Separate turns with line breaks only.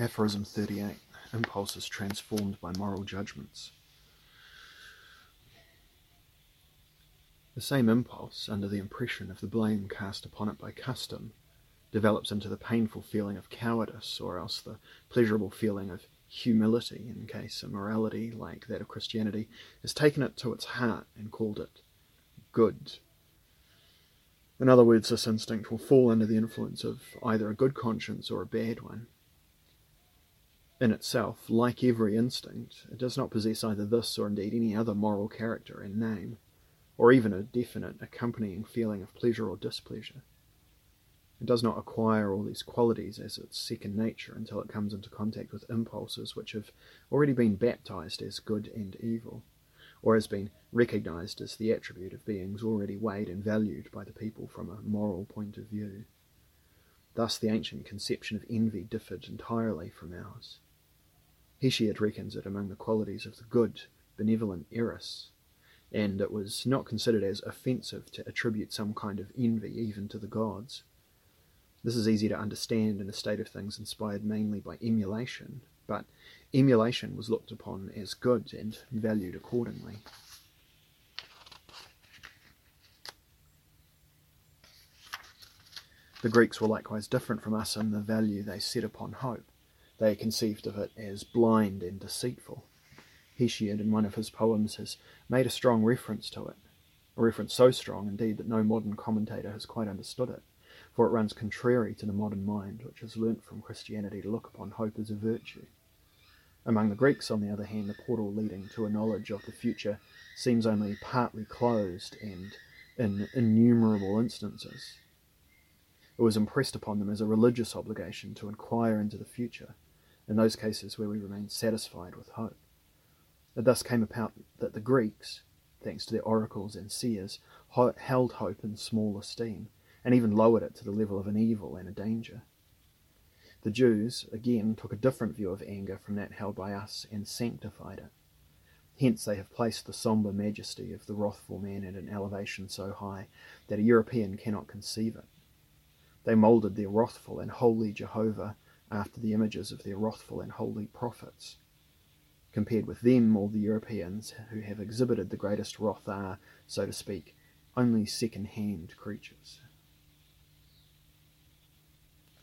Aphorism 38 Impulses transformed by moral judgments. The same impulse, under the impression of the blame cast upon it by custom, develops into the painful feeling of cowardice, or else the pleasurable feeling of humility, in case a morality like that of Christianity has taken it to its heart and called it good. In other words, this instinct will fall under the influence of either a good conscience or a bad one. In itself, like every instinct, it does not possess either this or indeed any other moral character and name, or even a definite accompanying feeling of pleasure or displeasure. It does not acquire all these qualities as its second nature until it comes into contact with impulses which have already been baptized as good and evil, or has been recognized as the attribute of beings already weighed and valued by the people from a moral point of view. Thus the ancient conception of envy differed entirely from ours. Hesiod reckons it among the qualities of the good, benevolent Eris, and it was not considered as offensive to attribute some kind of envy even to the gods. This is easy to understand in a state of things inspired mainly by emulation, but emulation was looked upon as good and valued accordingly. The Greeks were likewise different from us in the value they set upon hope. They conceived of it as blind and deceitful. Hesiod, in one of his poems, has made a strong reference to it, a reference so strong indeed that no modern commentator has quite understood it for it runs contrary to the modern mind, which has learnt from Christianity to look upon hope as a virtue. Among the Greeks, on the other hand, the portal leading to a knowledge of the future seems only partly closed and in innumerable instances. It was impressed upon them as a religious obligation to inquire into the future, in those cases where we remain satisfied with hope. It thus came about that the Greeks, thanks to their oracles and seers, held hope in small esteem and even lowered it to the level of an evil and a danger. The Jews, again, took a different view of anger from that held by us and sanctified it. Hence, they have placed the sombre majesty of the wrathful man at an elevation so high that a European cannot conceive it. They moulded their wrathful and holy Jehovah after the images of their wrathful and holy prophets. Compared with them, all the Europeans who have exhibited the greatest wrath are, so to speak, only second hand creatures.